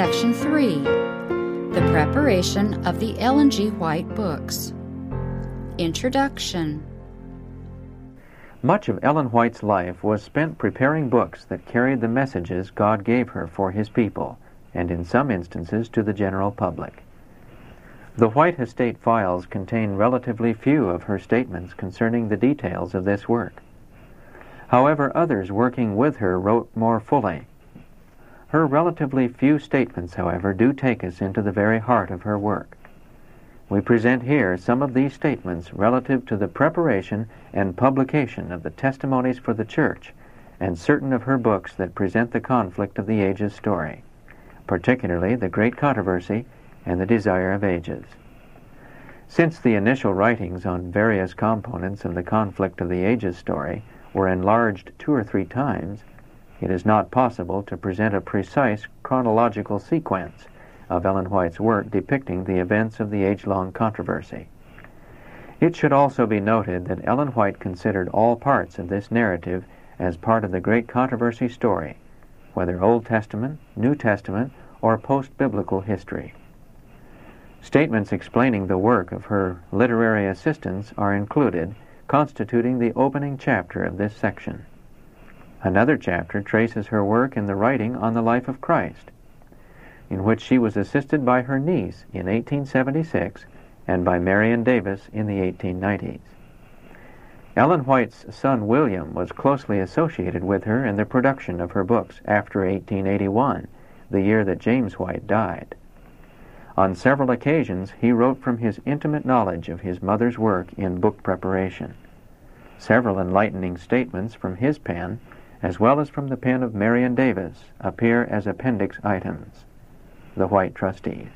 Section 3 The Preparation of the Ellen G. White Books. Introduction Much of Ellen White's life was spent preparing books that carried the messages God gave her for His people, and in some instances to the general public. The White Estate files contain relatively few of her statements concerning the details of this work. However, others working with her wrote more fully, her relatively few statements, however, do take us into the very heart of her work. We present here some of these statements relative to the preparation and publication of the testimonies for the Church and certain of her books that present the conflict of the ages story, particularly the Great Controversy and the Desire of Ages. Since the initial writings on various components of the conflict of the ages story were enlarged two or three times, it is not possible to present a precise chronological sequence of Ellen White's work depicting the events of the age-long controversy. It should also be noted that Ellen White considered all parts of this narrative as part of the great controversy story, whether Old Testament, New Testament, or post-biblical history. Statements explaining the work of her literary assistants are included, constituting the opening chapter of this section. Another chapter traces her work in the writing on the life of Christ, in which she was assisted by her niece in 1876 and by Marian Davis in the 1890s. Ellen White's son William was closely associated with her in the production of her books after 1881, the year that James White died. On several occasions, he wrote from his intimate knowledge of his mother's work in book preparation. Several enlightening statements from his pen as well as from the pen of Marian Davis, appear as appendix items. The White Trustees.